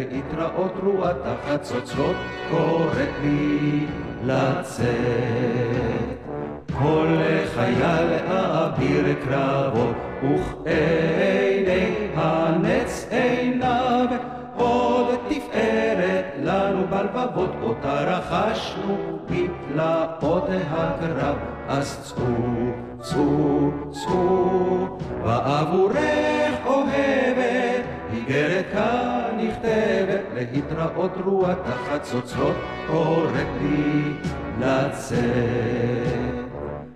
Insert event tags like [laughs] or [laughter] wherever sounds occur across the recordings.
להתראות רוח החצוצרות, קוראת לי לצאת. כל חייל אביר קרבות, וכעיני הנץ עיניו עוד תפארת לנו בלבבות, אותה רכשנו בתלאות הקרב. אז צאו, צאו, צאו, ועבורך אוהבת, איגרת כאן נכתבת, להתראות רוח החצוצרות, קוראת לי לצאת.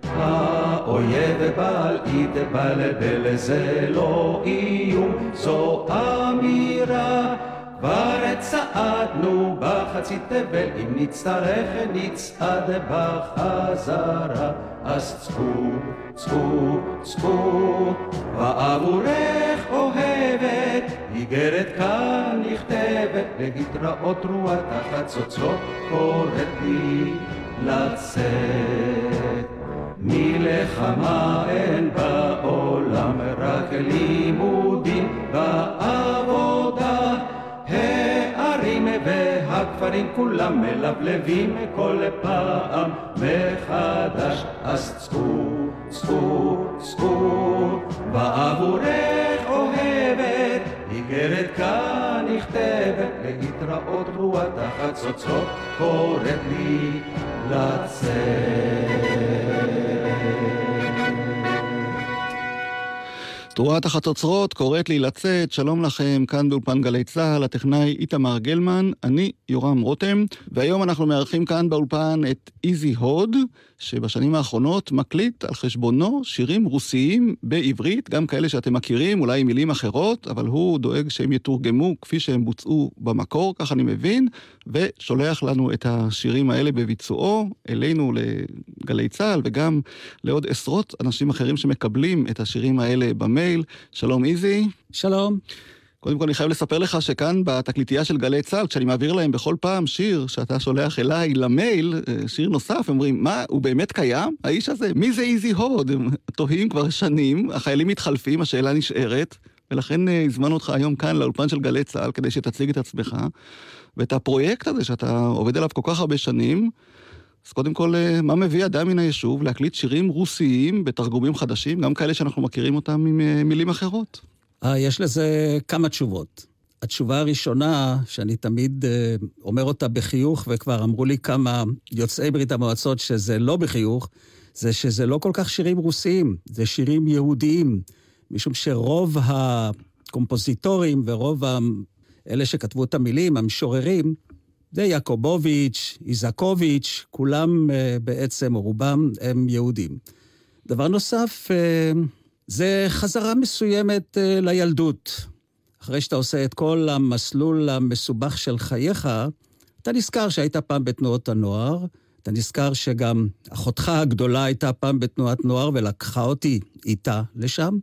האויב בל יתבלבל, זה לא איום, זו אמירה. כבר צעדנו בחצי תבל, אם נצטרך נצעד בחזרה. אז צאו, צאו, צאו, ועבורך אוהבת, איגרת כאן נכתבת, להתראות רוח החצוצרות, קוראת לי לצאת. מלחמה אין בעולם, רק לימודים בעבודה. הערים והכפרים כולם מלבלבים כל פעם מחדש. אז צאו, צאו, בעבורך אוהבת, איגרת כאן נכתבת, להתראות רוח החצוצרות, קוראת לי לצאת. תרועת החצוצרות קוראת לי לצאת, שלום לכם, כאן באולפן גלי צה"ל, הטכנאי איתמר גלמן, אני יורם רותם, והיום אנחנו מארחים כאן באולפן את איזי הוד, שבשנים האחרונות מקליט על חשבונו שירים רוסיים בעברית, גם כאלה שאתם מכירים, אולי עם מילים אחרות, אבל הוא דואג שהם יתורגמו כפי שהם בוצעו במקור, כך אני מבין, ושולח לנו את השירים האלה בביצועו, אלינו לגלי צה"ל, וגם לעוד עשרות אנשים אחרים שמקבלים את השירים האלה במייל. שלום איזי. שלום. קודם כל אני חייב לספר לך שכאן בתקליטייה של גלי צה"ל, כשאני מעביר להם בכל פעם שיר שאתה שולח אליי למייל, אה, שיר נוסף, הם אומרים, מה, הוא באמת קיים? האיש הזה? מי זה איזי הוד? הם תוהים כבר שנים, החיילים מתחלפים, השאלה נשארת, ולכן אה, הזמנו אותך היום כאן לאולפן של גלי צה"ל, כדי שתציג את עצמך, ואת הפרויקט הזה שאתה עובד עליו כל כך הרבה שנים. אז קודם כל, אה, מה מביא אדם מן היישוב להקליט שירים רוסיים בתרגומים חדשים, גם כאלה שאנחנו מכירים אותם עם מילים אחרות? אה, יש לזה כמה תשובות. התשובה הראשונה, שאני תמיד אה, אומר אותה בחיוך, וכבר אמרו לי כמה יוצאי ברית המועצות שזה לא בחיוך, זה שזה לא כל כך שירים רוסיים, זה שירים יהודיים. משום שרוב הקומפוזיטורים ורוב אלה שכתבו את המילים, המשוררים, זה יעקובוביץ', איזקוביץ', כולם אה, בעצם, או רובם, הם יהודים. דבר נוסף, זה חזרה מסוימת uh, לילדות. אחרי שאתה עושה את כל המסלול המסובך של חייך, אתה נזכר שהיית פעם בתנועות הנוער, אתה נזכר שגם אחותך הגדולה הייתה פעם בתנועת נוער ולקחה אותי איתה לשם.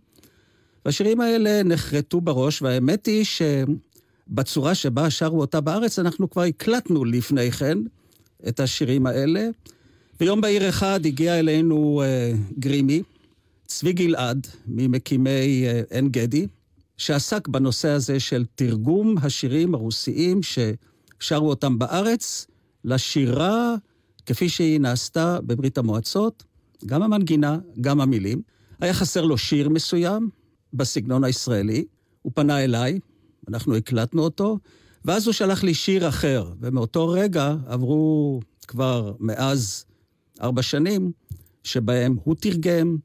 והשירים האלה נחרטו בראש, והאמת היא שבצורה שבה שרו אותה בארץ, אנחנו כבר הקלטנו לפני כן את השירים האלה. ויום בהיר אחד הגיע אלינו uh, גרימי, צבי גלעד, ממקימי אה, עין גדי, שעסק בנושא הזה של תרגום השירים הרוסיים ששרו אותם בארץ, לשירה כפי שהיא נעשתה בברית המועצות, גם המנגינה, גם המילים. היה חסר לו שיר מסוים בסגנון הישראלי, הוא פנה אליי, אנחנו הקלטנו אותו, ואז הוא שלח לי שיר אחר, ומאותו רגע עברו כבר מאז ארבע שנים, שבהם הוא תרגם,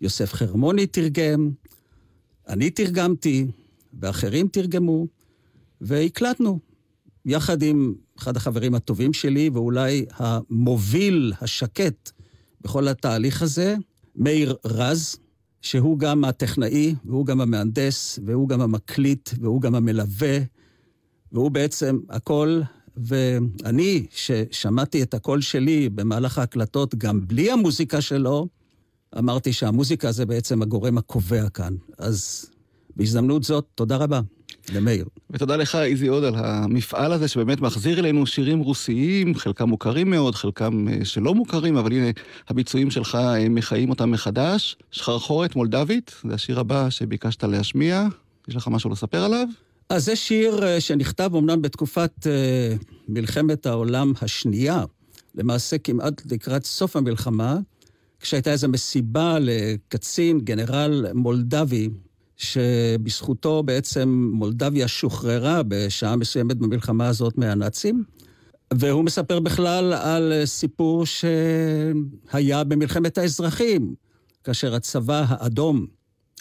יוסף חרמוני תרגם, אני תרגמתי, ואחרים תרגמו, והקלטנו, יחד עם אחד החברים הטובים שלי, ואולי המוביל, השקט, בכל התהליך הזה, מאיר רז, שהוא גם הטכנאי, והוא גם המהנדס, והוא גם המקליט, והוא גם המלווה, והוא בעצם הכל. ואני, ששמעתי את הקול שלי במהלך ההקלטות, גם בלי המוזיקה שלו, אמרתי שהמוזיקה זה בעצם הגורם הקובע כאן. אז בהזדמנות זאת, תודה רבה. למאיר. ותודה לך, איזי עוד, על המפעל הזה שבאמת מחזיר אלינו שירים רוסיים, חלקם מוכרים מאוד, חלקם אה, שלא מוכרים, אבל הנה, הביצועים שלך אה, מחיים אותם מחדש. שחרחורת מולדבית, זה השיר הבא שביקשת להשמיע. יש לך משהו לספר עליו? אז זה שיר אה, שנכתב אמנם בתקופת מלחמת העולם השנייה, למעשה כמעט לקראת סוף המלחמה, כשהייתה איזו מסיבה לקצין, גנרל מולדבי, שבזכותו בעצם מולדביה שוחררה בשעה מסוימת במלחמה הזאת מהנאצים. והוא מספר בכלל על סיפור שהיה במלחמת האזרחים, כאשר הצבא האדום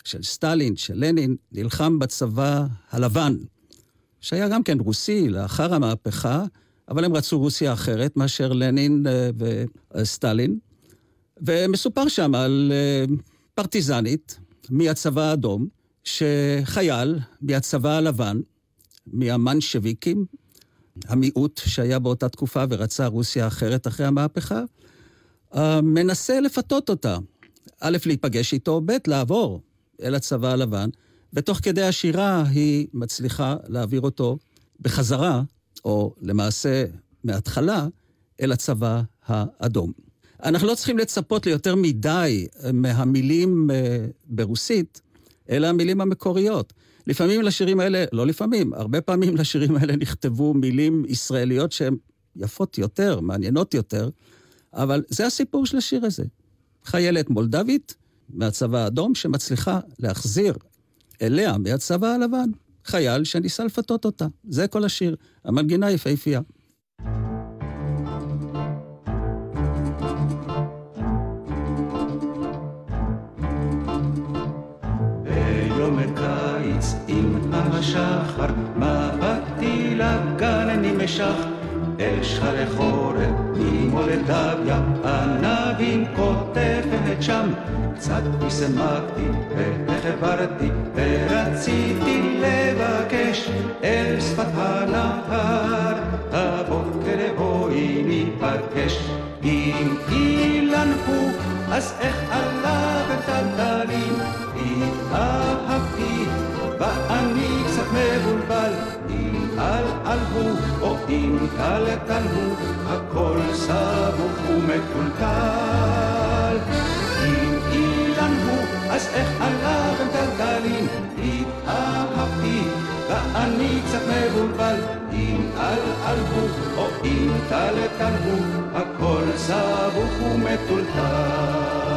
של סטלין, של לנין, נלחם בצבא הלבן, שהיה גם כן רוסי לאחר המהפכה, אבל הם רצו רוסיה אחרת מאשר לנין אה, וסטלין. ומסופר שם על אה, פרטיזנית מהצבא האדום, שחייל מהצבא הלבן, מהמנשוויקים, המיעוט שהיה באותה תקופה ורצה רוסיה אחרת אחרי המהפכה, אה, מנסה לפתות אותה. א', להיפגש איתו, ב', לעבור אל הצבא הלבן, ותוך כדי השירה היא מצליחה להעביר אותו בחזרה, או למעשה מההתחלה, אל הצבא האדום. אנחנו לא צריכים לצפות ליותר מדי מהמילים אה, ברוסית, אלא המילים המקוריות. לפעמים לשירים האלה, לא לפעמים, הרבה פעמים [laughs] לשירים האלה נכתבו מילים ישראליות שהן יפות יותר, מעניינות יותר, אבל זה הסיפור של השיר הזה. חיילת מולדבית מהצבא האדום שמצליחה להחזיר אליה מהצבא הלבן חייל שניסה לפתות אותה. זה כל השיר. המנגינה יפהפייה. השחר, מבטי לגן נמשך, אל שחרי חורף ממולדביה, ענבים כותבת שם, קצת הסמקתי והחברתי, ורציתי לבקש אל שפת הנהר, הבוקר בואי ניפגש. אם אילן הוא, אז איך עליו טלטלים, התאהבתי אם על על הוא או אם טל הוא, הכל סבוך ומקולקל. אם אילן הוא, אז איך עליו הם טלטלים? התאהבתי ואני קצת מבולבל, אם על על הוא או אם טל טל הוא, הכל סבוך ומטולטל.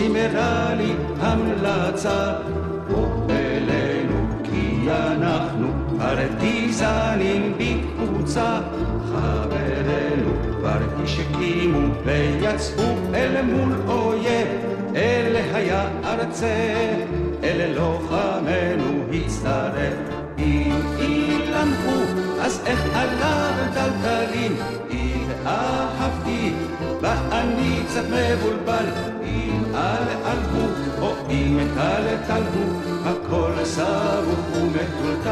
צימרה לי המלצה, בוא אלינו כי אנחנו פרטיזנים בקבוצה. חברינו כבר השכימו ויצאו אל מול אויב, אלה היה ארצה, אלה לוחמנו הצטרף. הוא, אז איך עליו טלטלים, אם אהבתי, ואני קצת מבולבל, אם על עלבו, או אם טל טלבו, הכל סבוך ומקולקל.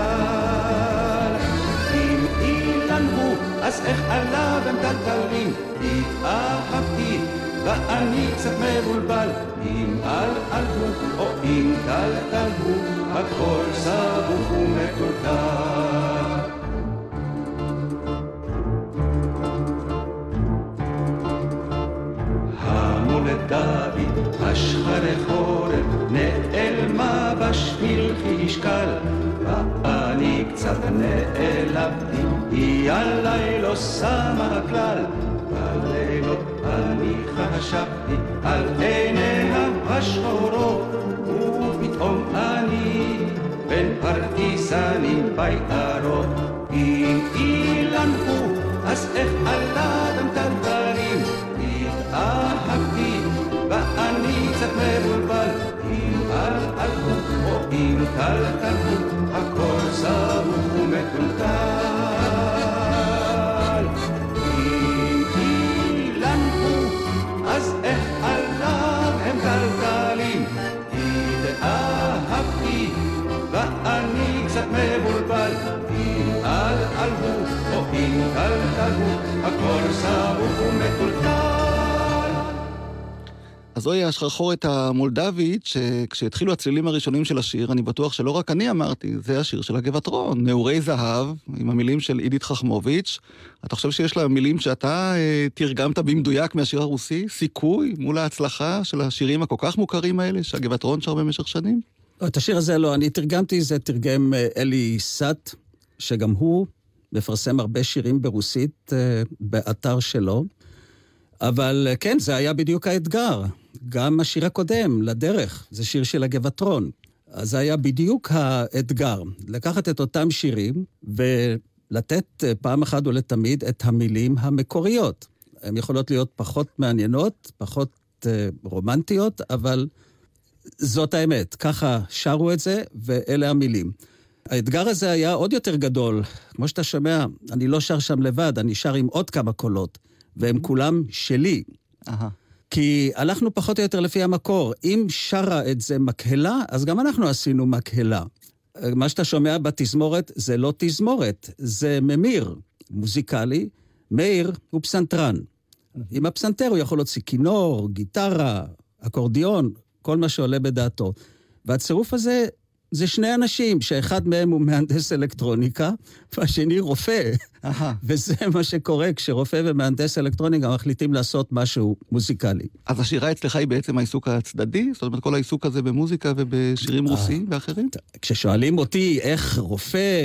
אם אילן הוא, אז איך עליו הם טלטלים? התאהבתי, ואני קצת מבולבל. אם על עלבו, או אם טל טלבו, הכל סבוך ומקולקל. דוד, השחרי חורף, נעלמה בשביל חישקל, ואני קצת נעלבתי, היא עליי לא שמה כלל. בלילות אני חשבתי על עיניה השחורות, ופתאום אני בין פרטיסנים ביערות, אם אילה לנחו, אז איך עליו הם טלטלים? התאהבתי, אם טלטלו, הכל סמוך ומטולטל. אם אילנחו, אז איך עליו הם טלטלים? התאהבתי, ואני קצת מבולבל, אם על עלו או אם טלטלו, הכל סמוך ומטולטל. אז זוהי השחרחורת המולדבית, שכשהתחילו הצלילים הראשונים של השיר, אני בטוח שלא רק אני אמרתי, זה השיר של הגבעתרון, נעורי זהב, עם המילים של עידית חכמוביץ'. אתה חושב שיש לה מילים שאתה אה, תרגמת במדויק מהשיר הרוסי? סיכוי מול ההצלחה של השירים הכל כך מוכרים האלה, שהגבעתרון שר במשך שנים? את השיר הזה לא, אני תרגמתי, זה תרגם אה, אלי סאט, שגם הוא מפרסם הרבה שירים ברוסית אה, באתר שלו. אבל אה, כן, זה היה בדיוק האתגר. גם השיר הקודם, לדרך, זה שיר של הגבעתרון. אז זה היה בדיוק האתגר, לקחת את אותם שירים ולתת אה, פעם אחת ולתמיד את המילים המקוריות. הן יכולות להיות פחות מעניינות, פחות אה, רומנטיות, אבל זאת האמת. ככה שרו את זה, ואלה המילים. האתגר הזה היה עוד יותר גדול. כמו שאתה שומע, אני לא שר שם לבד, אני שר עם עוד כמה קולות. והם כולם שלי. אהה. כי הלכנו פחות או יותר לפי המקור. אם שרה את זה מקהלה, אז גם אנחנו עשינו מקהלה. מה שאתה שומע בתזמורת זה לא תזמורת, זה ממיר מוזיקלי. מאיר הוא פסנתרן. עם הפסנתר הוא יכול להוציא כינור, גיטרה, אקורדיון, כל מה שעולה בדעתו. והצירוף הזה זה שני אנשים, שאחד מהם הוא מהנדס אלקטרוניקה, והשני רופא. וזה מה שקורה כשרופא ומהנדס אלקטרוניקה מחליטים לעשות משהו מוזיקלי. אז השירה אצלך היא בעצם העיסוק הצדדי? זאת אומרת, כל העיסוק הזה במוזיקה ובשירים רוסיים ואחרים? כששואלים אותי איך רופא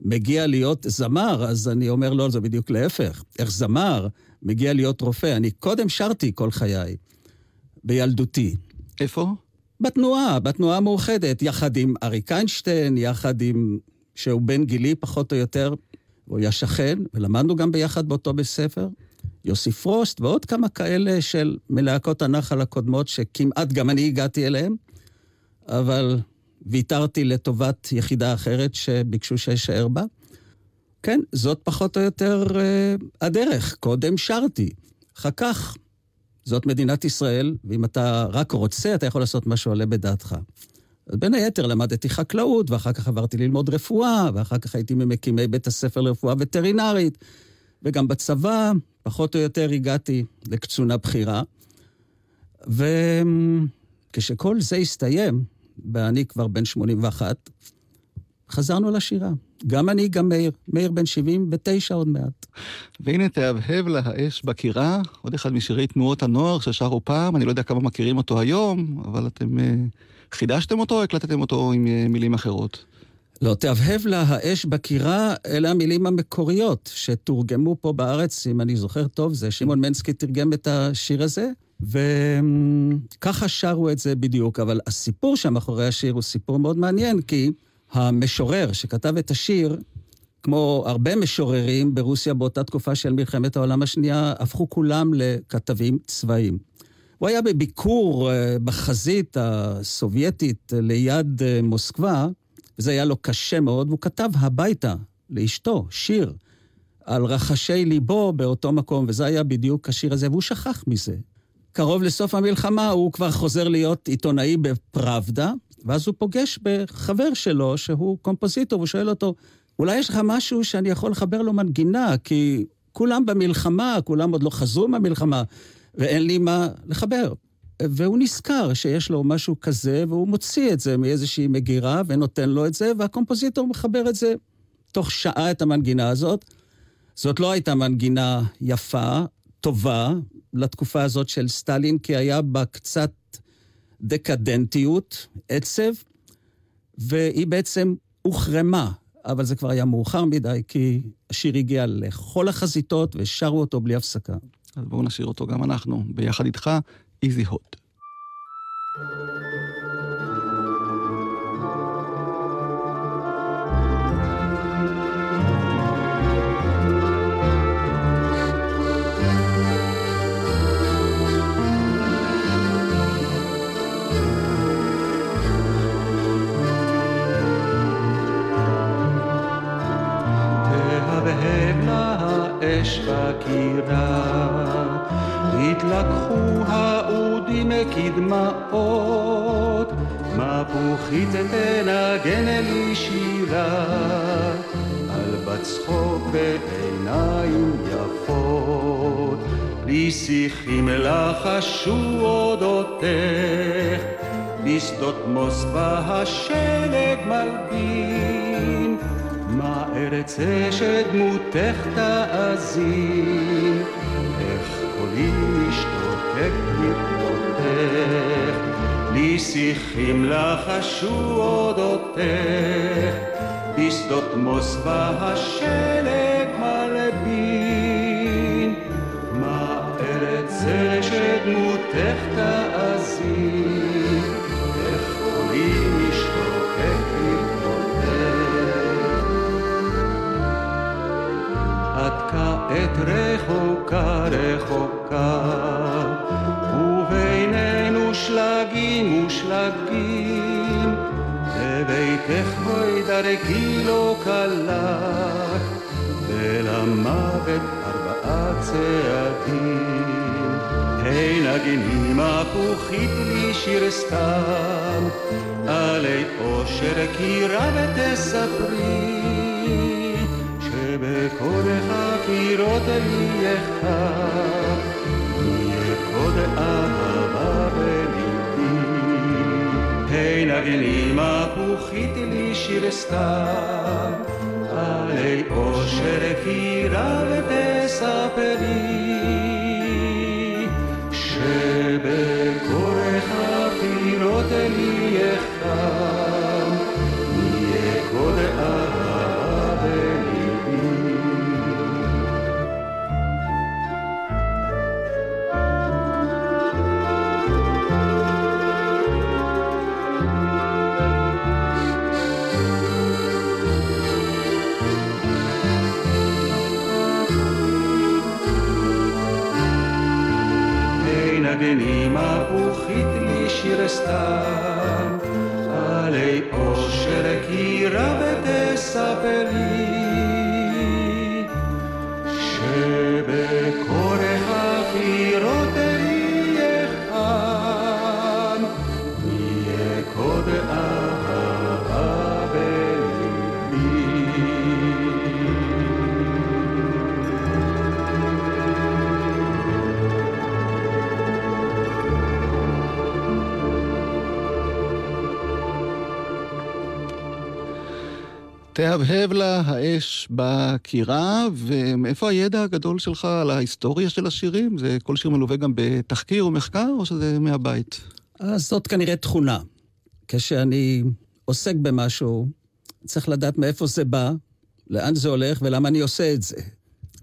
מגיע להיות זמר, אז אני אומר לא, זה בדיוק להפך. איך זמר מגיע להיות רופא. אני קודם שרתי כל חיי, בילדותי. איפה? בתנועה, בתנועה המאוחדת, יחד עם אריק איינשטיין, יחד עם... שהוא בן גילי פחות או יותר, הוא היה שכן, ולמדנו גם ביחד באותו בית ספר. יוסי פרוסט ועוד כמה כאלה של מלהקות הנחל הקודמות, שכמעט גם אני הגעתי אליהם, אבל ויתרתי לטובת יחידה אחרת שביקשו שאשאר בה. כן, זאת פחות או יותר אה, הדרך. קודם שרתי, אחר כך זאת מדינת ישראל, ואם אתה רק רוצה, אתה יכול לעשות מה שעולה בדעתך. אז בין היתר למדתי חקלאות, ואחר כך עברתי ללמוד רפואה, ואחר כך הייתי ממקימי בית הספר לרפואה וטרינרית, וגם בצבא, פחות או יותר הגעתי לקצונה בכירה. וכשכל זה הסתיים, ואני כבר בן 81, חזרנו לשירה. גם אני, גם מאיר. מאיר בן 79 עוד מעט. והנה תהבהב לה האש בקירה, עוד אחד משירי תנועות הנוער ששרו פעם, אני לא יודע כמה מכירים אותו היום, אבל אתם uh, חידשתם אותו או הקלטתם אותו עם uh, מילים אחרות? לא, תהבהב לה האש בקירה, אלה המילים המקוריות שתורגמו פה בארץ, אם אני זוכר טוב, זה שמעון מנסקי תרגם את השיר הזה, וככה שרו את זה בדיוק. אבל הסיפור שמאחורי השיר הוא סיפור מאוד מעניין, כי המשורר שכתב את השיר, כמו הרבה משוררים ברוסיה באותה תקופה של מלחמת העולם השנייה, הפכו כולם לכתבים צבאיים. הוא היה בביקור אה, בחזית הסובייטית אה, ליד אה, מוסקבה, וזה היה לו קשה מאוד, והוא כתב הביתה לאשתו שיר על רחשי ליבו באותו מקום, וזה היה בדיוק השיר הזה, והוא שכח מזה. קרוב לסוף המלחמה הוא כבר חוזר להיות עיתונאי בפראבדה, ואז הוא פוגש בחבר שלו, שהוא קומפוזיטור, והוא שואל אותו, אולי יש לך משהו שאני יכול לחבר לו מנגינה, כי כולם במלחמה, כולם עוד לא חזרו מהמלחמה, ואין לי מה לחבר. והוא נזכר שיש לו משהו כזה, והוא מוציא את זה מאיזושהי מגירה ונותן לו את זה, והקומפוזיטור מחבר את זה תוך שעה את המנגינה הזאת. זאת לא הייתה מנגינה יפה, טובה, לתקופה הזאת של סטלין, כי היה בה קצת דקדנטיות, עצב, והיא בעצם הוחרמה, אבל זה כבר היה מאוחר מדי, כי השיר הגיע לכל החזיתות ושרו אותו בלי הפסקה. אז בואו נשאיר אותו גם אנחנו, ביחד איתך, איזי הוד. תהבהב האש בקירה, התלקחו האודים כדמעות, מפוחית תנגן לי שירה, על בצחוק בעיניים יפות, לי שיחים לחשו אודותך, בשדות מוסקבה השלג מלבין, מה ארצה שדמותך תאזין, איך קולי משתוקק מפלותך, לי שיחים לחשו אודותך, בשדות מוסקבה השלג מלבין, מה ארצה שדמותך תאזין, דרכי לא קלה, ולמוות ארבעה צעדים. היי נגיני מפוחית לי שיר סתם, עלי אושר קירה ותספרי. שבקודך קירות לי יחד, יהיה קוד אהבה היי נגני מפוחית לי שיר סתם, עלי אושר קירה ותספרי. שבקודך קירות לי יחד, תהבהב לה האש בקירה, ומאיפה הידע הגדול שלך על ההיסטוריה של השירים? זה כל שיר מלווה גם בתחקיר או מחקר, או שזה מהבית? אז זאת כנראה תכונה. כשאני עוסק במשהו, צריך לדעת מאיפה זה בא, לאן זה הולך ולמה אני עושה את זה.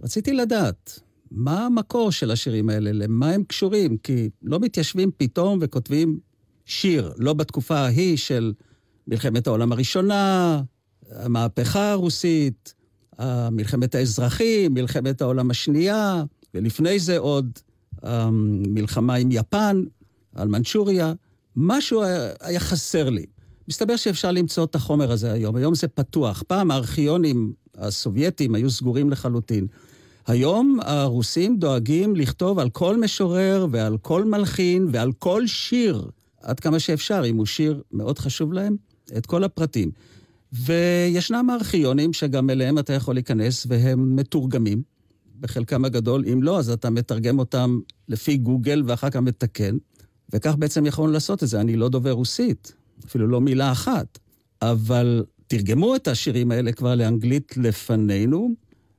רציתי לדעת מה המקור של השירים האלה, למה הם קשורים, כי לא מתיישבים פתאום וכותבים שיר, לא בתקופה ההיא של מלחמת העולם הראשונה, המהפכה הרוסית, מלחמת האזרחים, מלחמת העולם השנייה, ולפני זה עוד המלחמה עם יפן, על מנצ'וריה. משהו היה חסר לי. מסתבר שאפשר למצוא את החומר הזה היום. היום זה פתוח. פעם הארכיונים הסובייטים היו סגורים לחלוטין. היום הרוסים דואגים לכתוב על כל משורר ועל כל מלחין ועל כל שיר, עד כמה שאפשר, אם הוא שיר מאוד חשוב להם, את כל הפרטים. וישנם הארכיונים שגם אליהם אתה יכול להיכנס והם מתורגמים, בחלקם הגדול. אם לא, אז אתה מתרגם אותם לפי גוגל ואחר כך מתקן. וכך בעצם יכולנו לעשות את זה. אני לא דובר רוסית, אפילו לא מילה אחת. אבל תרגמו את השירים האלה כבר לאנגלית לפנינו,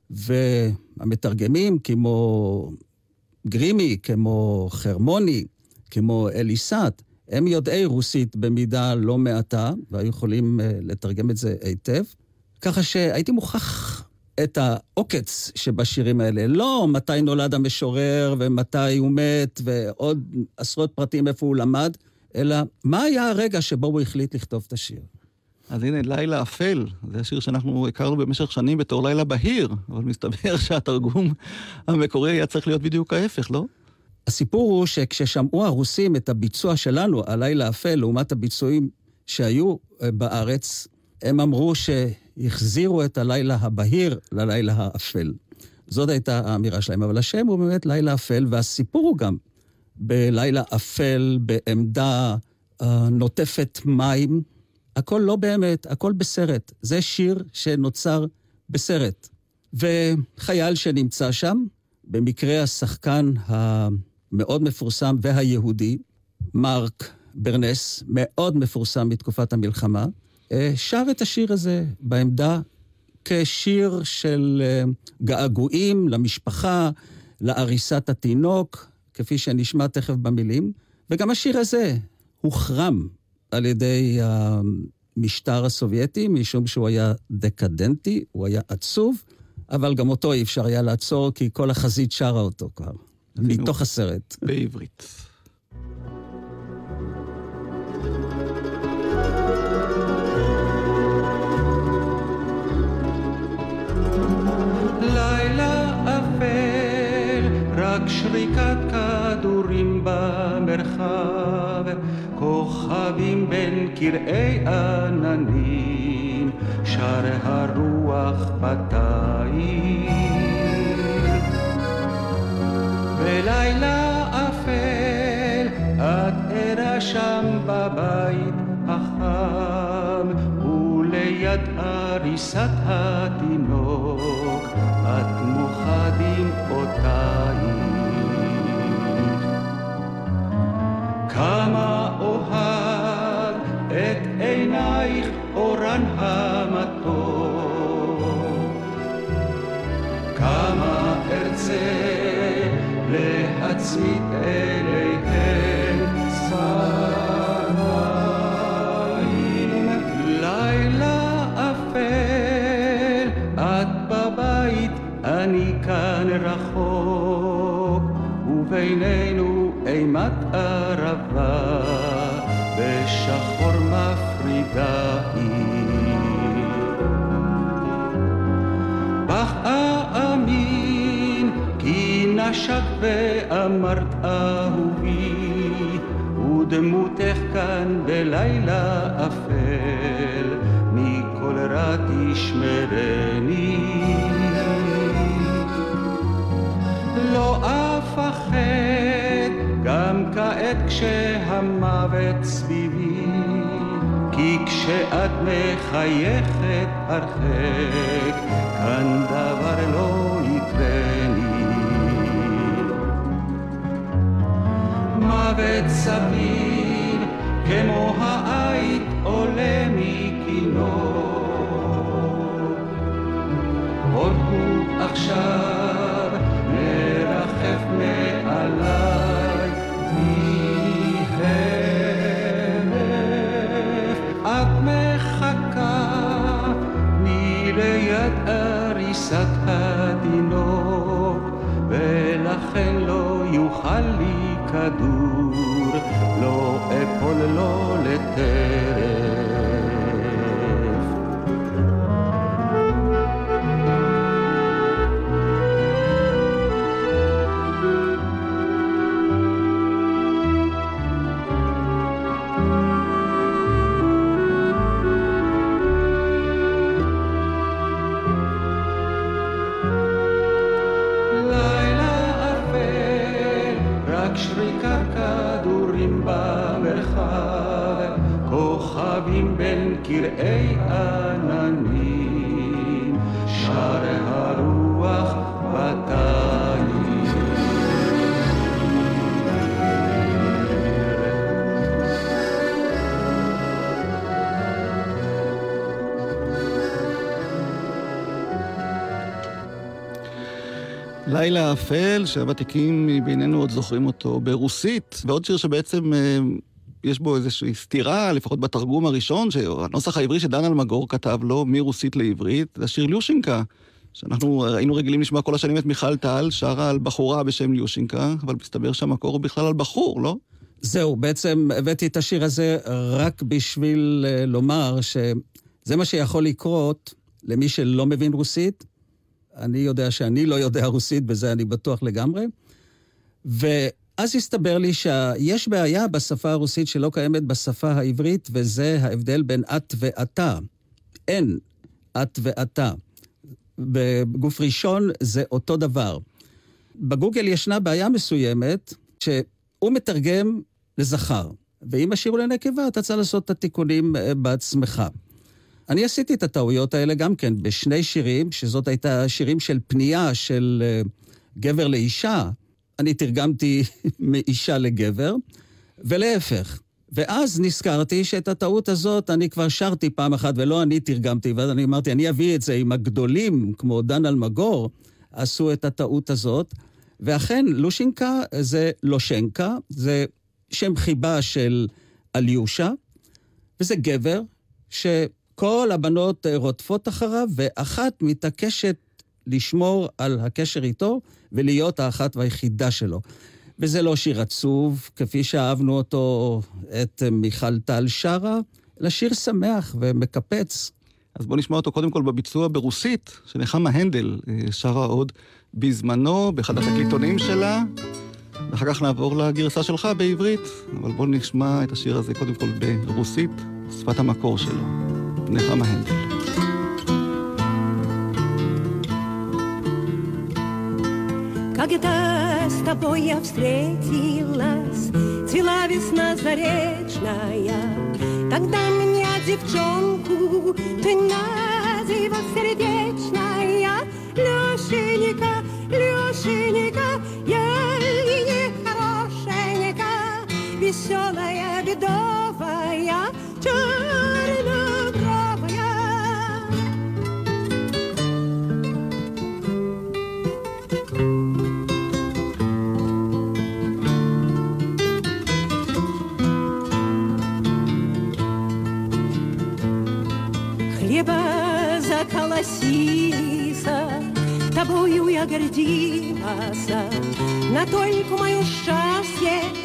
והמתרגמים כמו גרימי, כמו חרמוני, כמו אליסת, הם יודעי רוסית במידה לא מעטה, והיו יכולים לתרגם את זה היטב. ככה שהייתי מוכרח את העוקץ שבשירים האלה. לא מתי נולד המשורר ומתי הוא מת ועוד עשרות פרטים איפה הוא למד, אלא מה היה הרגע שבו הוא החליט לכתוב את השיר. אז הנה, לילה אפל, זה השיר שאנחנו הכרנו במשך שנים בתור לילה בהיר, אבל מסתבר [laughs] שהתרגום המקורי היה צריך להיות בדיוק ההפך, לא? הסיפור הוא שכששמעו הרוסים את הביצוע שלנו, הלילה אפל, לעומת הביצועים שהיו בארץ, הם אמרו החזירו את הלילה הבהיר ללילה האפל. זאת הייתה האמירה שלהם, אבל השם הוא באמת לילה אפל, והסיפור הוא גם בלילה אפל, בעמדה uh, נוטפת מים. הכל לא באמת, הכל בסרט. זה שיר שנוצר בסרט. וחייל שנמצא שם, במקרה השחקן המאוד מפורסם והיהודי, מרק ברנס, מאוד מפורסם מתקופת המלחמה, אה, שר את השיר הזה בעמדה כשיר של אה, געגועים למשפחה, לעריסת התינוק, כפי שנשמע תכף במילים, וגם השיר הזה הוחרם על ידי המשטר הסובייטי, משום שהוא היה דקדנטי, הוא היה עצוב, אבל גם אותו אי אפשר היה לעצור, כי כל החזית שרה אותו כבר, מתוך הסרט. בעברית. שריקת כדורים במרחב, כוכבים בין קרעי עננים, שר הרוח בתאים. בלילה אפל את ערה שם בבית החם, וליד עריסת התינוק את מוחה דמעותייך. כמה להצמיד אליהם ערבה, בשחור מפרידה היא. כי נשק ואמרת אהובי, ודמותך כאן בלילה אפל, מכל רע תשמרני. לא אפחד גם כעת כשהמוות סביבי, כי כשאת מחייכת הרחק, כאן דבר לא מוות סביב, כמו העית עולה מקינו. עוד הוא עכשיו מרחף מעליי מהרף. את מחכה מליד עריסת התינוק, ולכן לא יוכל לי כדור, לילה אפל, שהוותיקים מבינינו עוד זוכרים אותו ברוסית, ועוד שיר שבעצם אה, יש בו איזושהי סתירה, לפחות בתרגום הראשון, שהנוסח העברי שדן אלמגור כתב לו מרוסית לעברית, זה השיר ליושינקה, שאנחנו היינו רגילים לשמוע כל השנים את מיכל טל, שרה על בחורה בשם ליושינקה, אבל מסתבר שהמקור הוא בכלל על בחור, לא? זהו, בעצם הבאתי את השיר הזה רק בשביל אה, לומר שזה מה שיכול לקרות למי שלא מבין רוסית. אני יודע שאני לא יודע רוסית, בזה אני בטוח לגמרי. ואז הסתבר לי שיש בעיה בשפה הרוסית שלא קיימת בשפה העברית, וזה ההבדל בין את ואתה. אין את ואתה. בגוף ראשון זה אותו דבר. בגוגל ישנה בעיה מסוימת, שהוא מתרגם לזכר, ואם השאירו לנקבה, אתה צריך לעשות את התיקונים אה, בעצמך. אני עשיתי את הטעויות האלה גם כן בשני שירים, שזאת הייתה שירים של פנייה של אה, גבר לאישה. אני תרגמתי [laughs] מאישה לגבר, ולהפך. ואז נזכרתי שאת הטעות הזאת אני כבר שרתי פעם אחת, ולא אני תרגמתי, ואז אני אמרתי, אני אביא את זה עם הגדולים, כמו דן אלמגור, עשו את הטעות הזאת. ואכן, לושינקה זה לושנקה, זה שם חיבה של אליושה, וזה גבר שכל הבנות רודפות אחריו, ואחת מתעקשת לשמור על הקשר איתו ולהיות האחת והיחידה שלו. וזה לא שיר עצוב, כפי שאהבנו אותו, את מיכל טל שרה, אלא שיר שמח ומקפץ. אז בואו נשמע אותו קודם כל בביצוע ברוסית, שנחמה הנדל אה, שרה עוד בזמנו, באחד התקליטונים שלה, ואחר כך נעבור לגרסה שלך בעברית, אבל בואו נשמע את השיר הזה קודם כל ברוסית, שפת המקור שלו. Нехама Гендель. Когда с тобой я встретилась, цвела весна заречная, Тогда меня, девчонку, ты называл сердечная. Лешенька, Лешенька, я не хорошенька, Веселая, бедовая, чудо. Заколосился, тобою я гордилась, на только мое счастье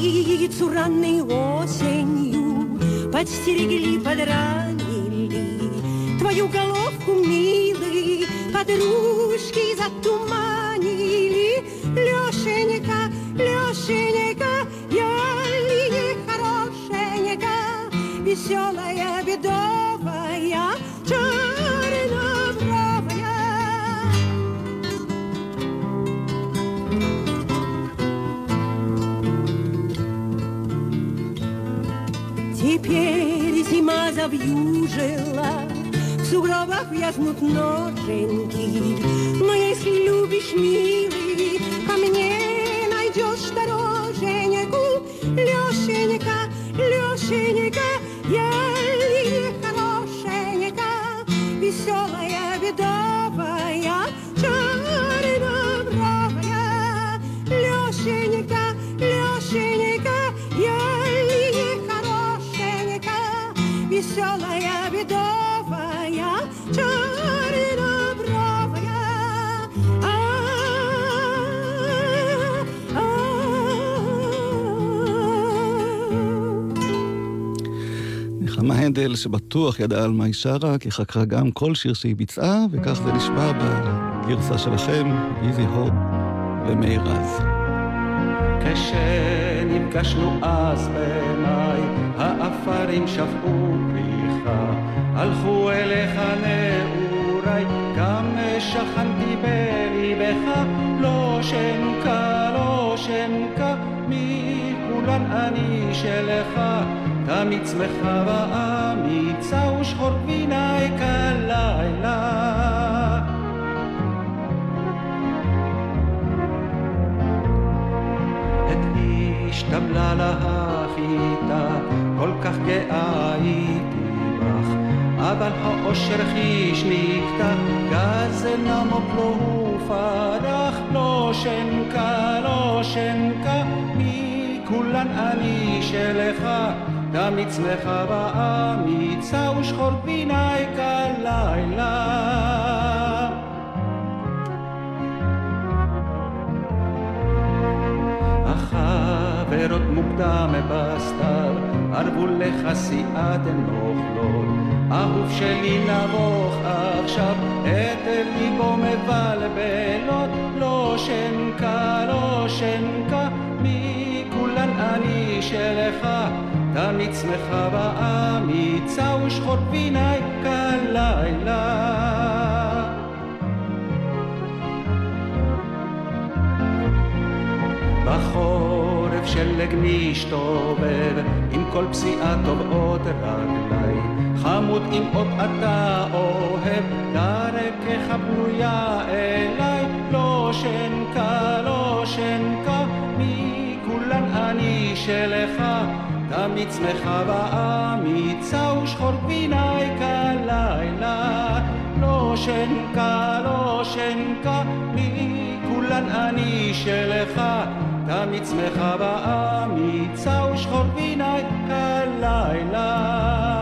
птицу ранней осенью Подстерегли, подранили. Твою головку, милый Подружки завьюжила, в сугробах вязнут ноженьки. Но если любишь, милый, ко мне найдешь дороженьку. Лешенька, Лешенька, я ли хорошенька, веселая, бедовая, чернобровая. Лешенька, Лешенька, я ли хорошенька, веселая, נחמה הנדל, שבטוח ידעה על מה היא שרה, כי חקרה גם כל שיר שהיא ביצעה, וכך זה נשמע בגרסה שלכם, איזי הופ ומאיר רז. כשנפגשנו אז במאי, העפרים שפעו פריחה, הלכו אליך נעוריי, גם שכנתי בליבך, לא שנקה, לא שנקה, מכולן אני שלך, שמחה ואמיצה ושחור גביני כלילה. את השתבלה לה החיטה, כל כך גאה הייתי בך, אבל האושר חיש נקטע, גזל נמוק לא הופרח, לא שנקה, לא שנקה, מכולן אני שלך, תמיד שמחה ואמיצה ושחור גביני כלילה. חברות מוקדם בסתיו, ערבו לך סיעת נוכלות. אהוב שלי נבוך עכשיו, את ליבו מבלבלות, לא שנקה, לא שנקה, מכולן אני שלך, תמיד שמחה ואמיצה ושחור גביני כלילה. בחורף שלג משתובב, עם כל פסיעה טובעות רגלי, חמוד אם עוד אתה אוהב, דרכך בנויה אליי, לא שנקה, לא שנקה, מכולן אני שלך, תמיד שמחה ואמיצה ושחור גביני כלילה, לא שנקה, לא שנקה, מכולן אני שלך, תמיד שמחה ואמיצה ושחור גביני כלילה.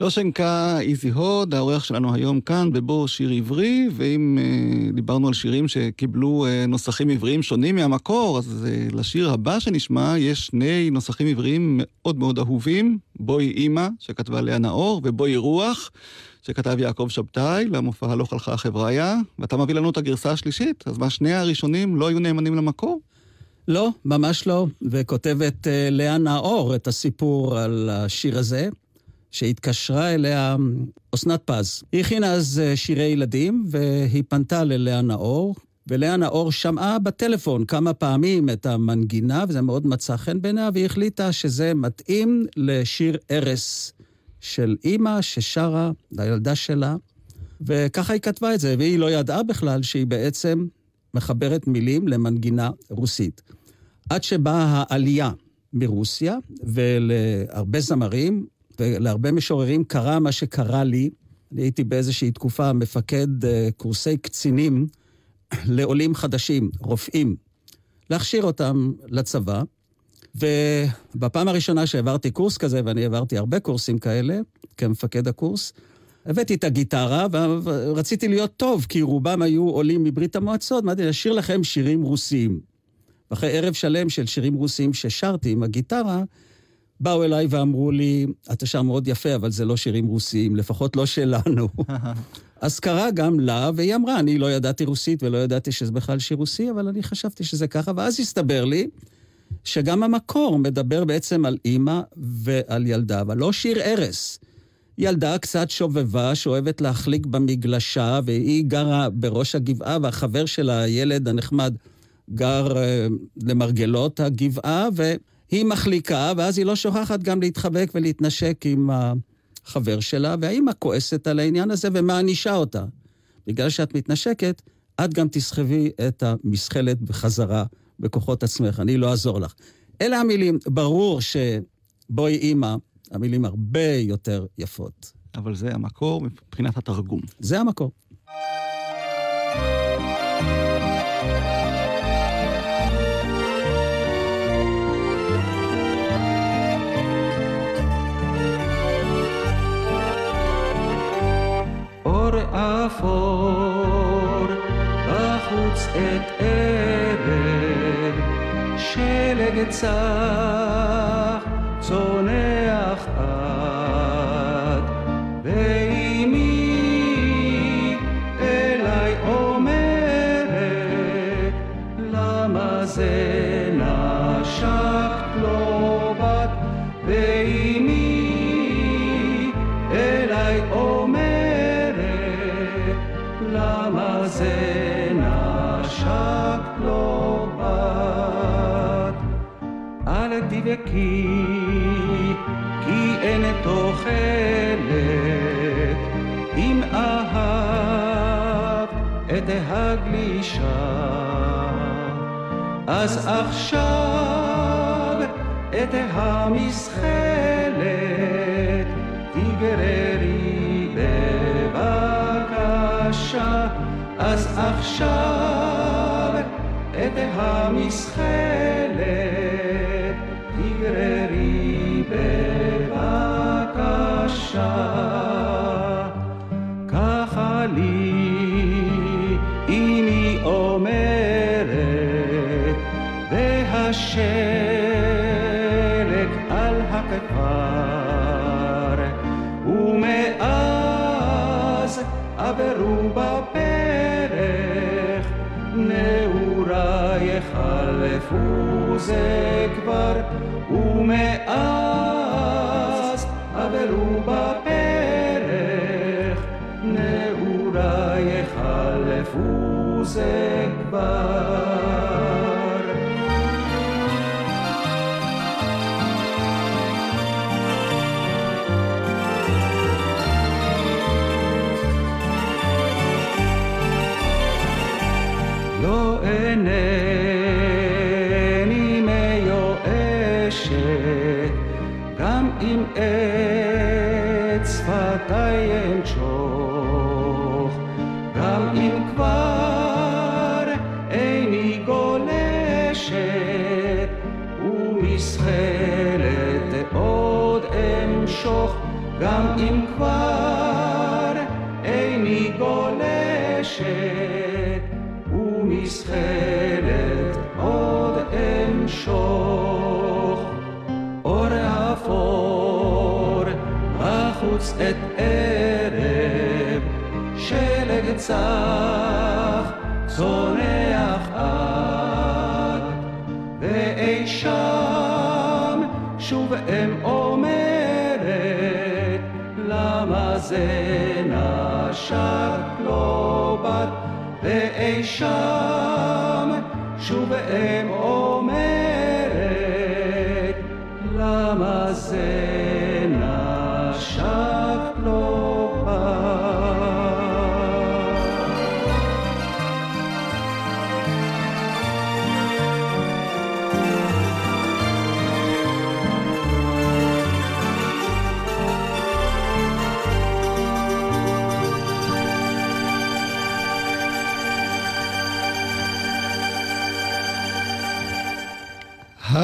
לא שנקה איזי הוד, האורח שלנו היום כאן בבוא שיר עברי, ואם אה, דיברנו על שירים שקיבלו אה, נוסחים עבריים שונים מהמקור, אז אה, לשיר הבא שנשמע יש שני נוסחים עבריים מאוד מאוד אהובים, בואי אימא, שכתבה לאה נאור, ובואי רוח, שכתב יעקב שבתאי, למופע הלוך הלכה החבריה, ואתה מביא לנו את הגרסה השלישית, אז מה, שני הראשונים לא היו נאמנים למקור? לא, ממש לא. וכותבת אה, לאה נאור את הסיפור על השיר הזה, שהתקשרה אליה אסנת פז. היא הכינה אז אה, שירי ילדים, והיא פנתה ללאה נאור, ולאה נאור שמעה בטלפון כמה פעמים את המנגינה, וזה מאוד מצא חן בעיניה, והיא החליטה שזה מתאים לשיר ארס של אימא ששרה לילדה שלה, וככה היא כתבה את זה, והיא לא ידעה בכלל שהיא בעצם מחברת מילים למנגינה רוסית. עד שבאה העלייה מרוסיה, ולהרבה זמרים ולהרבה משוררים קרה מה שקרה לי. אני הייתי באיזושהי תקופה מפקד אה, קורסי קצינים [clears throat] לעולים חדשים, רופאים, להכשיר אותם לצבא. ובפעם הראשונה שהעברתי קורס כזה, ואני העברתי הרבה קורסים כאלה, כמפקד הקורס, הבאתי את הגיטרה ורציתי להיות טוב, כי רובם היו עולים מברית המועצות, אמרתי, לשיר לכם שירים רוסיים. ואחרי ערב שלם של שירים רוסיים ששרתי עם הגיטרה, באו אליי ואמרו לי, אתה שר מאוד יפה, אבל זה לא שירים רוסיים, לפחות לא שלנו. [laughs] אז קרה גם לה, והיא אמרה, אני לא ידעתי רוסית ולא ידעתי שזה בכלל שיר רוסי, אבל אני חשבתי שזה ככה, ואז הסתבר לי שגם המקור מדבר בעצם על אימא ועל ילדה, אבל לא שיר ערש. ילדה קצת שובבה, שאוהבת להחליק במגלשה, והיא גרה בראש הגבעה, והחבר שלה, הילד הנחמד, גר uh, למרגלות הגבעה, והיא מחליקה, ואז היא לא שוכחת גם להתחבק ולהתנשק עם החבר שלה, והאימא כועסת על העניין הזה ומענישה אותה. בגלל שאת מתנשקת, את גם תסחבי את המסחלת בחזרה בכוחות עצמך, אני לא אעזור לך. אלה המילים, ברור שבואי אימא, המילים הרבה יותר יפות. אבל זה המקור מבחינת התרגום. זה המקור. אפור, בחוץ את ערב, שלג צח, הגלישה. אז עכשיו את המסחלת תגררי בבקשה. אז עכשיו את המסחלת תגררי בבקשה. זה כבר, ומאז עברו בפרך, נעורי חלפו זה כבר. למה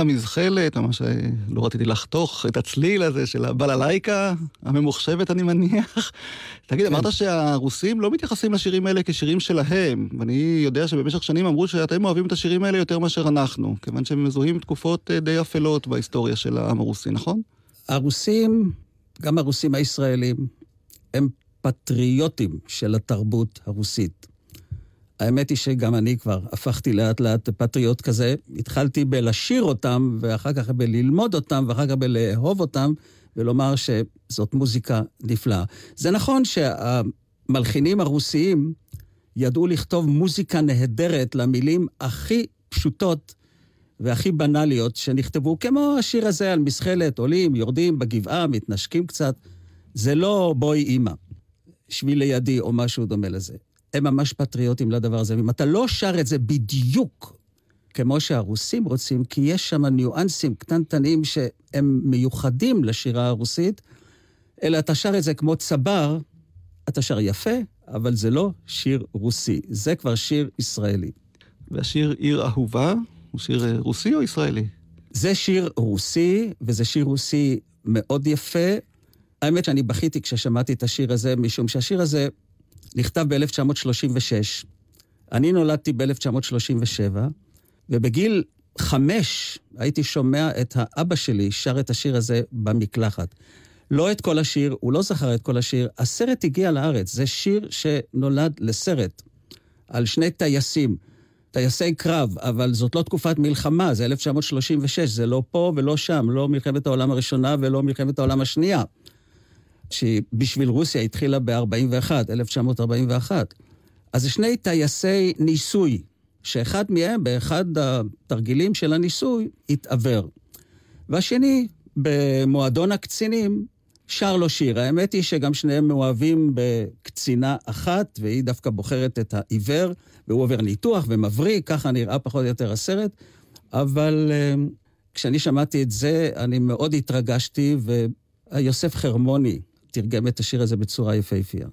המזחלת, ממש אה, לא רציתי לחתוך את הצליל הזה של הבללייקה הממוחשבת, אני מניח. תגיד, כן. אמרת שהרוסים לא מתייחסים לשירים האלה כשירים שלהם, ואני יודע שבמשך שנים אמרו שאתם אוהבים את השירים האלה יותר מאשר אנחנו, כיוון שהם מזוהים עם תקופות אה, די אפלות בהיסטוריה של העם הרוסי, נכון? הרוסים, גם הרוסים הישראלים, הם פטריוטים של התרבות הרוסית. האמת היא שגם אני כבר הפכתי לאט לאט פטריוט כזה. התחלתי בלשיר אותם, ואחר כך בללמוד אותם, ואחר כך בלאהוב אותם, ולומר שזאת מוזיקה נפלאה. זה נכון שהמלחינים הרוסיים ידעו לכתוב מוזיקה נהדרת למילים הכי פשוטות והכי בנאליות שנכתבו, כמו השיר הזה על מזחלת, עולים, יורדים בגבעה, מתנשקים קצת. זה לא בואי אימא, שבי לידי או משהו דומה לזה. הם ממש פטריוטים לדבר הזה. ואם אתה לא שר את זה בדיוק כמו שהרוסים רוצים, כי יש שם ניואנסים קטנטנים שהם מיוחדים לשירה הרוסית, אלא אתה שר את זה כמו צבר, אתה שר יפה, אבל זה לא שיר רוסי, זה כבר שיר ישראלי. והשיר עיר אהובה הוא שיר אה, רוסי או ישראלי? זה שיר רוסי, וזה שיר רוסי מאוד יפה. האמת שאני בכיתי כששמעתי את השיר הזה, משום שהשיר הזה נכתב ב-1936. אני נולדתי ב-1937, ובגיל חמש הייתי שומע את האבא שלי שר את השיר הזה במקלחת. לא את כל השיר, הוא לא זכר את כל השיר, הסרט הגיע לארץ. זה שיר שנולד לסרט על שני טייסים, טייסי קרב, אבל זאת לא תקופת מלחמה, זה 1936, זה לא פה ולא שם, לא מלחמת העולם הראשונה ולא מלחמת העולם השנייה. שבשביל רוסיה התחילה ב-41, 1941. אז זה שני טייסי ניסוי, שאחד מהם, באחד התרגילים של הניסוי, התעוור. והשני, במועדון הקצינים, שר לו שיר. האמת היא שגם שניהם מאוהבים בקצינה אחת, והיא דווקא בוחרת את העיוור, והוא עובר ניתוח ומבריא, ככה נראה פחות או יותר הסרט. אבל uh, כשאני שמעתי את זה, אני מאוד התרגשתי, ויוסף חרמוני תרגם את השיר הזה בצורה יפהפייה.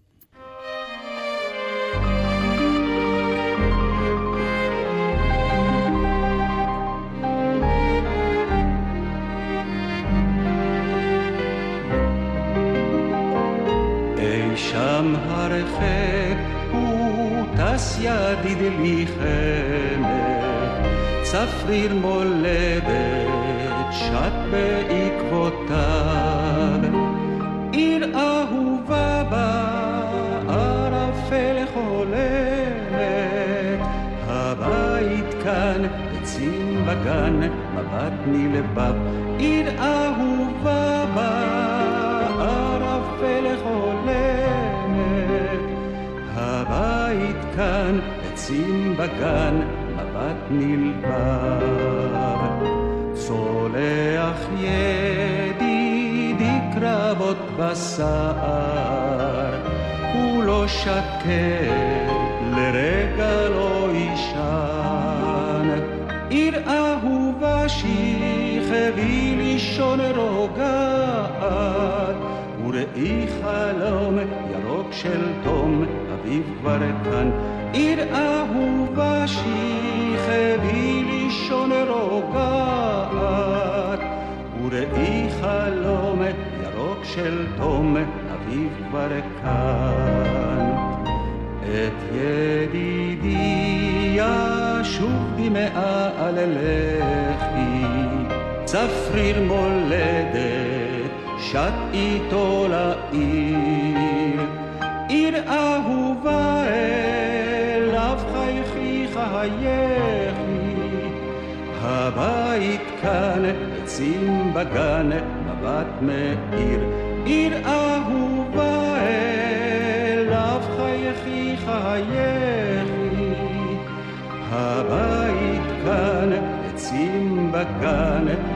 שם הרחק הוא ידיד לי צפריר מולדת שט בעקבותיו. בגן, מבט מלבב, עיר אהובה בערפל חולמת. הבית כאן, עצים בגן, מבט נלבב. צולח ידידי קרבות בשר, הוא לא שקט, לרגע לא שכבי לישון רוגעת, וראי חלום ירוק של תום, אביב כבר כאן. עיר אהובה שכבי לישון רוגעת, וראי חלום ירוק של תום, אביב כבר כאן. את ידידי ישוב דמעה על לחי, צפריר מולדת, שט איתו לעיר. עיר אהובה אליו חייכי חייכי, הבית כאן, עצים בגן, מבט מאיר. עיר אהובה אליו חייכי חייכי, הבית כאן, עצים בגן.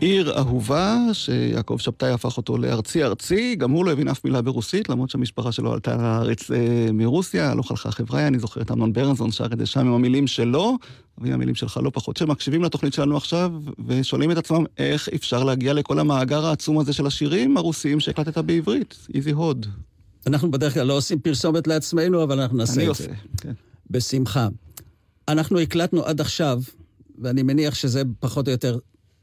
עיר אהובה, שיעקב שבתאי הפך אותו לארצי ארצי, גם הוא לא הבין אף מילה ברוסית, למרות שהמשפחה שלו עלתה לארץ אה, מרוסיה, הלוך הלכה חבריה, אני זוכר את אמנון ברנזון שר את זה שם עם המילים שלו, ועם המילים שלך לא פחות, שמקשיבים לתוכנית שלנו עכשיו, ושואלים את עצמם איך אפשר להגיע לכל המאגר העצום הזה של השירים הרוסיים שהקלטת בעברית, איזי הוד. אנחנו בדרך כלל לא עושים פרסומת לעצמנו, אבל אנחנו נעשה אני את עושה, זה. כן. בשמחה. אנחנו הקלטנו עד עכשיו, ואני מניח שזה פחות או יותר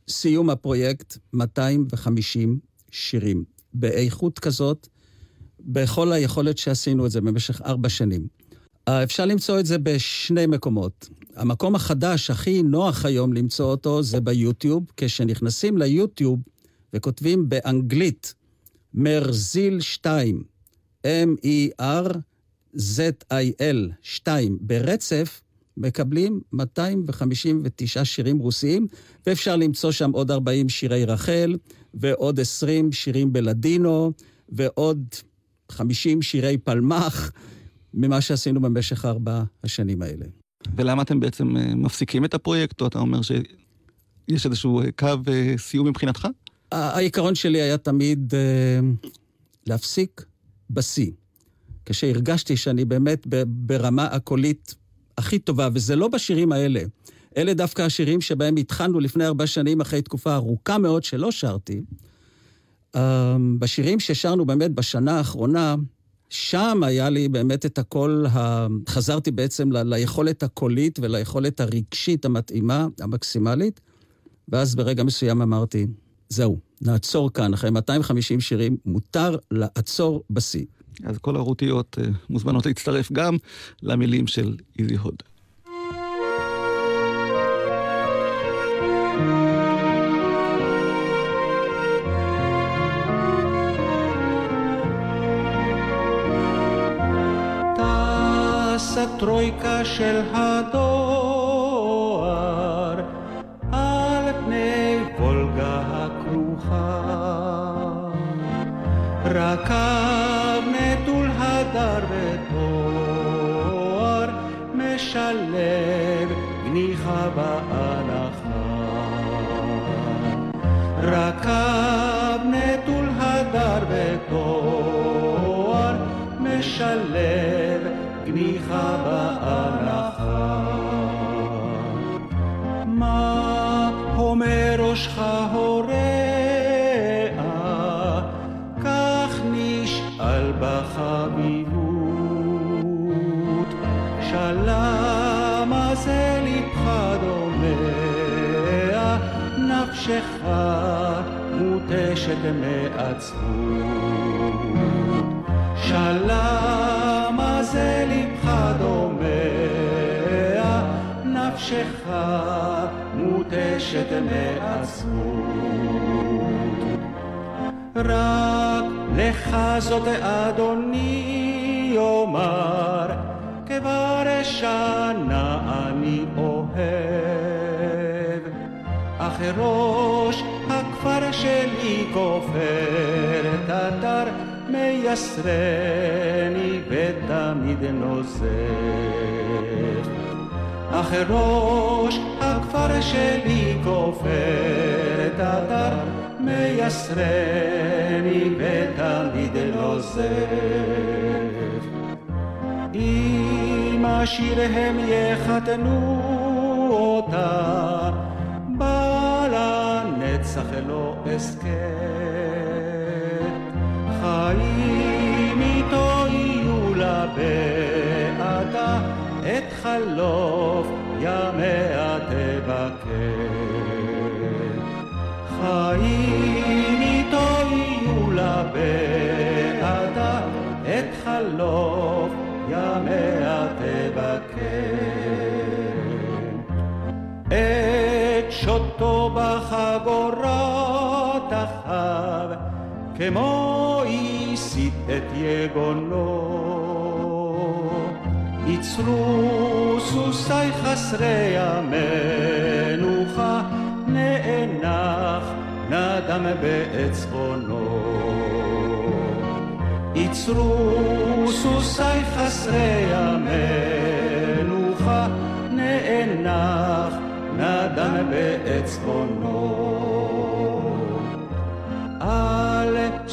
סיום הפרויקט, 250 שירים. באיכות כזאת, בכל היכולת שעשינו את זה במשך ארבע שנים. אה, אפשר למצוא את זה בשני מקומות. המקום החדש, הכי נוח היום למצוא אותו, זה ביוטיוב. כשנכנסים ליוטיוב וכותבים באנגלית מרזיל 2, M-E-R-Z-I-L 2, ברצף, מקבלים 259 שירים רוסיים, ואפשר למצוא שם עוד 40 שירי רחל, ועוד 20 שירים בלדינו, ועוד 50 שירי פלמח, ממה שעשינו במשך ארבע השנים האלה. ולמה אתם בעצם אה, מפסיקים את הפרויקט, או אתה אומר שיש איזשהו אה, קו אה, סיום מבחינתך? העיקרון שלי היה תמיד להפסיק בשיא. כשהרגשתי שאני באמת ברמה הקולית הכי טובה, וזה לא בשירים האלה. אלה דווקא השירים שבהם התחלנו לפני ארבע שנים, אחרי תקופה ארוכה מאוד שלא שרתי. אה, בשירים ששרנו באמת בשנה האחרונה, שם היה לי באמת את הקול. חזרתי בעצם ל- ליכולת הקולית וליכולת הרגשית המתאימה, המקסימלית, ואז ברגע מסוים אמרתי, זהו, נעצור כאן, אחרי 250 שירים, מותר לעצור בשיא. אז כל הרוטיות אה, מוזמנות להצטרף גם למילים של איזי הוד. הטרויקה של הדואר רקב נטול הדר ותואר משלב גניחה באנחה. רקב נטול הדר ותואר משלב גניחה באנחה. מותשת מעצבות. שלמה זה לבך דומע, נפשך מותשת מעצבות. רק לך זאת אדוני אומר, כבר שנה אני אוהב. אך ראש שלי כופר את אתר מייסרני ותמיד נוזף. אך ראש הכפר שלי כופר את אתר מייסרני ותמיד נוזף. אם השיר הם יחתנו אותה, אזכה. חיים איתו יהיו לה בעדה, את חלוף ימיה תבקר. חיים איתו יהיו לה בעדה, את חלוף ימיה תבקר. את שוטו בחגורת אחאב, כמו הסיט את יגונו. יצרו סוסי חסרי המנוחה, נאנח נדם בעצבונו. יצרו סוסי חסרי המנוחה, נאנח נדם בעצבונו.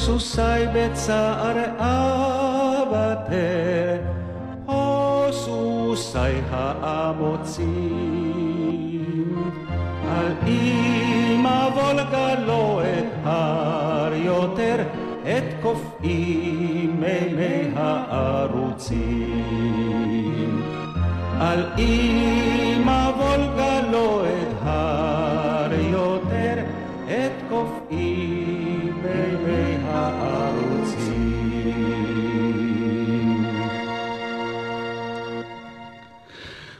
סוסי בצער אבטר, או סוסי האמוצים. על אמא וולגה לא אתהר יותר, את קופאי מימי הערוצים. על אמא וולגה לא אתהר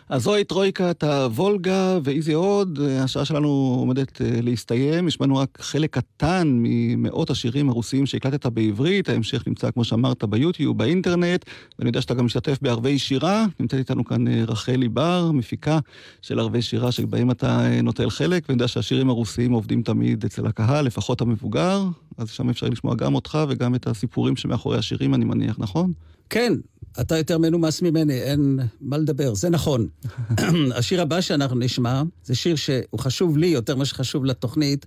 אז זוהי טרויקת הוולגה ואיזי עוד, השעה שלנו עומדת אה, להסתיים, השמענו רק חלק קטן ממאות השירים הרוסיים שהקלטת בעברית, ההמשך נמצא, כמו שאמרת, ביוטיוב, באינטרנט, ואני יודע שאתה גם משתתף בערבי שירה, נמצאת איתנו כאן אה, רחלי בר, מפיקה של ערבי שירה שבהם אתה אה, נוטל חלק, ואני יודע שהשירים הרוסיים עובדים תמיד אצל הקהל, לפחות המבוגר, אז שם אפשר לשמוע גם אותך וגם את הסיפורים שמאחורי השירים, אני מניח, נכון? כן, אתה יותר מנומס ממני, אין מה לדבר, זה נכון. [laughs] השיר הבא שאנחנו נשמע, זה שיר שהוא חשוב לי יותר ממה שחשוב לתוכנית,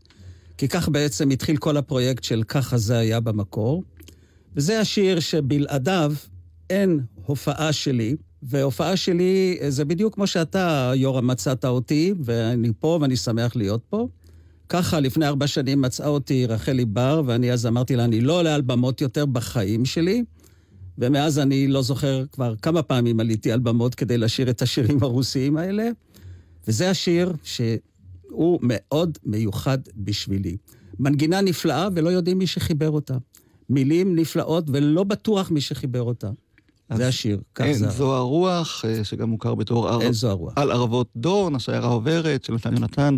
כי כך בעצם התחיל כל הפרויקט של ככה זה היה במקור. וזה השיר שבלעדיו אין הופעה שלי, והופעה שלי זה בדיוק כמו שאתה, יורם, מצאת אותי, ואני פה ואני שמח להיות פה. ככה, לפני ארבע שנים מצאה אותי רחלי בר, ואני אז אמרתי לה, אני לא עולה על במות יותר בחיים שלי. ומאז אני לא זוכר כבר כמה פעמים עליתי על במות כדי לשיר את השירים הרוסיים האלה, וזה השיר שהוא מאוד מיוחד בשבילי. מנגינה נפלאה ולא יודעים מי שחיבר אותה. מילים נפלאות ולא בטוח מי שחיבר אותה. זה השיר, כך אין זה. זו הרוח, אה, שגם מוכר בתור ער... אין זו הרוח. על ערבות דורן, השיירה עוברת, של נתן יונתן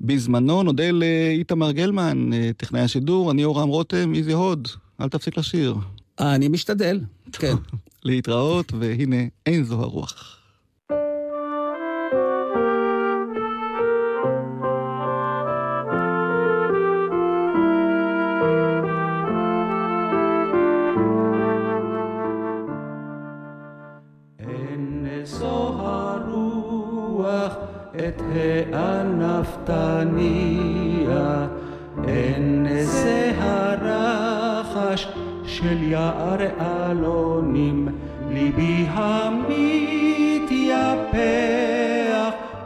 בזמנו. נודה לאיתמר גלמן, אה, טכנאי השידור, אני אורם רותם, איזי הוד, אל תפסיק לשיר. אני משתדל, כן. [laughs] להתראות, והנה, אין זו הרוח. של יער אלונים, ליבי המתייפח,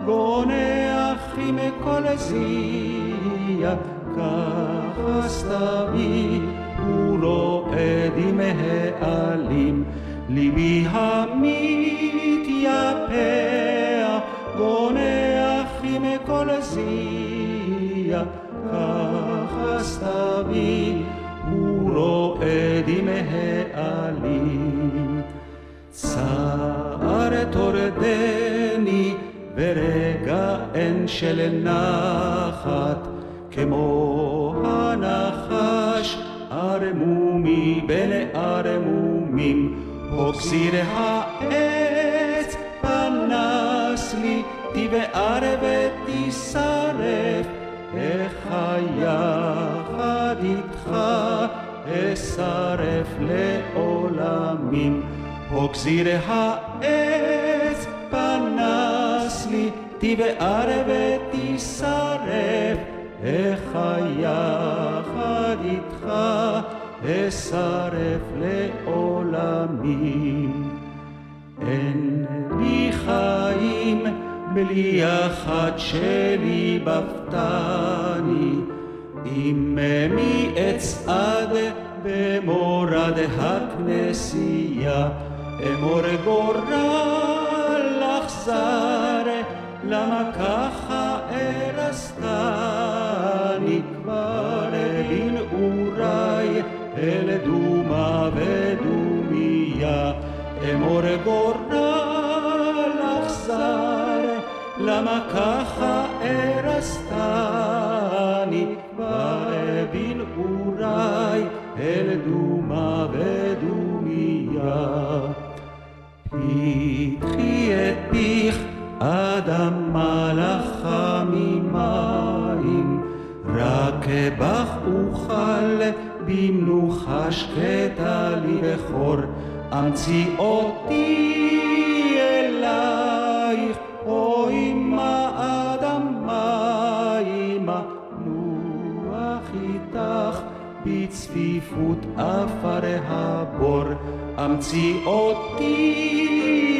גונח עם כל זיע, ככה סתמי ורועד עם העלים, ליבי המתייפח, גונח עם כל זיע, ככה סתמי של נחת, כמו הנחש ערמומי בני ערמומים, הוקסיר העץ פנס לי, תבער ותשרף, איך היחד איתך אשרף לעולמים. הוקסיר העץ תבער ותשרף, איך היחד איתך אשרף לעולמים. אין לי חיים בלי יחד שלי בפתני, אם מעץ עד במורד הכנסייה, אמור גורל אכזר, למה ככה ארסתני כבר בנעוריי אל דומה ודומיה, אמור גורל אכזר, למה ככה ארסתני כבר בנעוריי אל דומה ודומיה. פתחי את פיך אדמה לחה ממים, רק בך אוכל במנוחה שקטה לי בכור, אמצי אותי אלייך, או אמא אדמה, אמא נוח איתך בצפיפות עפרי הבור, אמצי אותי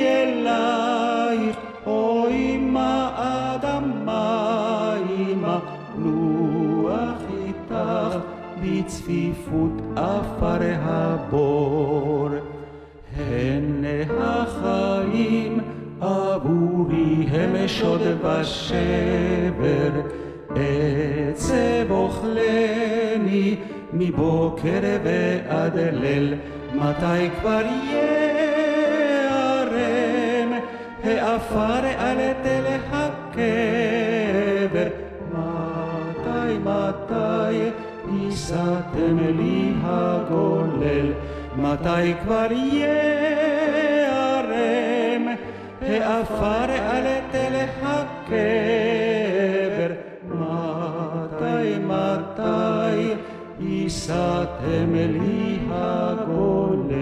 אלייך, עפרי הבור. הנה החיים עבורי הם שוד ושבר, עצב אוכלני מבוקר ועד ליל, מתי כבר ייערם העפר על תל הקבר? מתי מתי יישאתם לי הגולל? מתי כבר ייערם העפר על תל הקבר? מתי מתי יישאתם לי הגולל?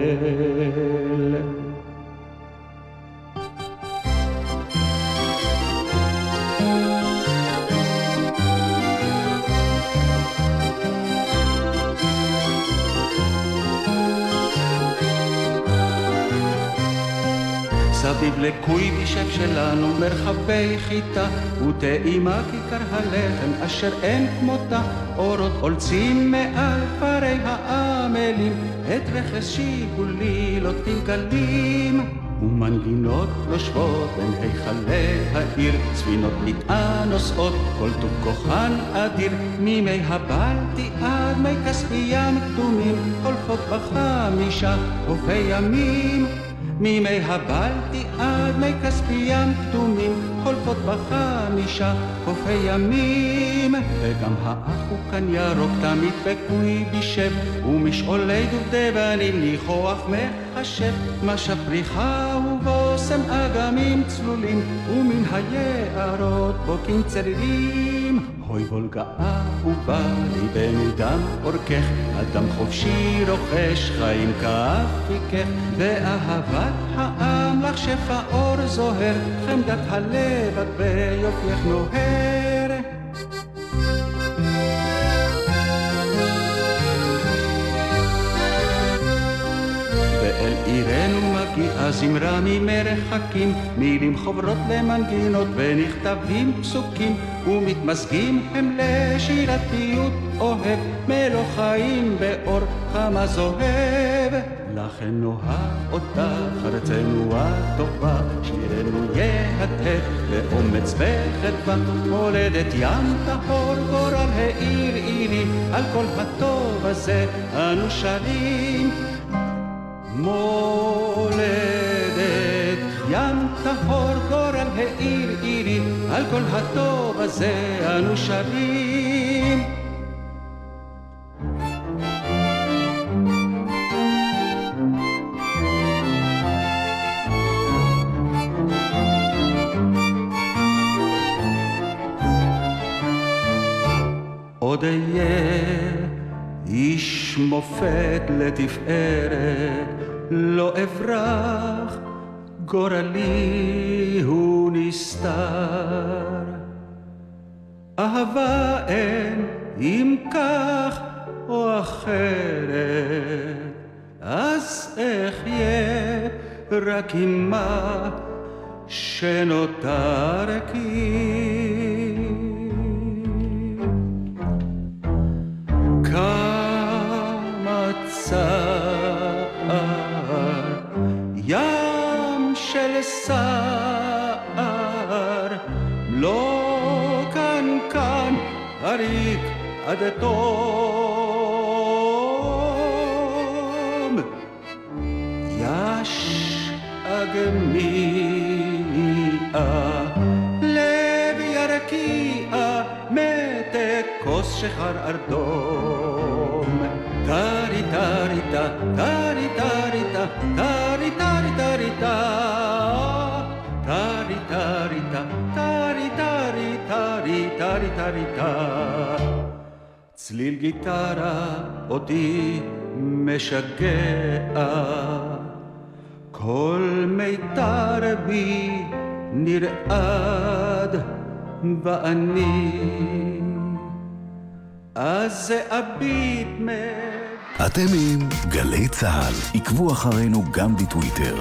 סביב לקוי בישב שלנו מרחבי חיטה וטעימה כיכר הלחם אשר אין כמותה. אורות עולצים מעל כפרי העמלים את רכס שיגולי לוטים קלים ומנגינות יושבות בין היכלי העיר ספינות מטען נוסעות כל טוב כוחן אדיר. מימי הבלטי עד מי כספיים כתומים חולפות בחמישה חופי ימים מימי הבלטי עד מי כספיים כתומים, חולפות בחמישה חופי ימים. וגם האח הוא כאן ירוק, תמיד בקוי בישב, ומשעולי דובדבנים ניחוח מחשב. משב פריחה ובושם אגמים צלולים, ומן היערות בוקעים צלילים. הוי וולגה אהובה, ליבנו דם אורכך, אדם חופשי רוכש חיים כאפיקך, ואהבת העם לך שפע אור זוהר, חמדת הלב את ביופייך נוהר. עירנו מגיעה זמרה ממרחקים, מילים חוברות למנגינות ונכתבים פסוקים, ומתמזגים הם לשירת פיוט אוהב, מלוא חיים באור חמה זוהב. לכן נאהב אותך ארצנו הטובה, שירנו יהדהד באומץ וחדווה, מולדת ים טהור גורל העיר עירי, על כל הטוב הזה אנו שרים. מולדת. ים טהור גורל העיר עירי על כל הטוב הזה אנו שרים עוד אהיה איש מופת לתפארת, לא אברח, גורלי הוא נסתר. אהבה אין אם כך או אחרת, אז אחיה רק עם מה שנותר כי עד תום יש אגמיה לב ירקיע מתק כוס שחר ארדום טרי טרי טה טרי טרי טה טרי טרי טרי טה טרי טרי טה טרי טרי טרי טרי טרי טה צליל גיטרה אותי משגע כל מיתר בי נרעד ואני אז אביט מ... אתם עם גלי צה"ל, עקבו אחרינו גם בטוויטר.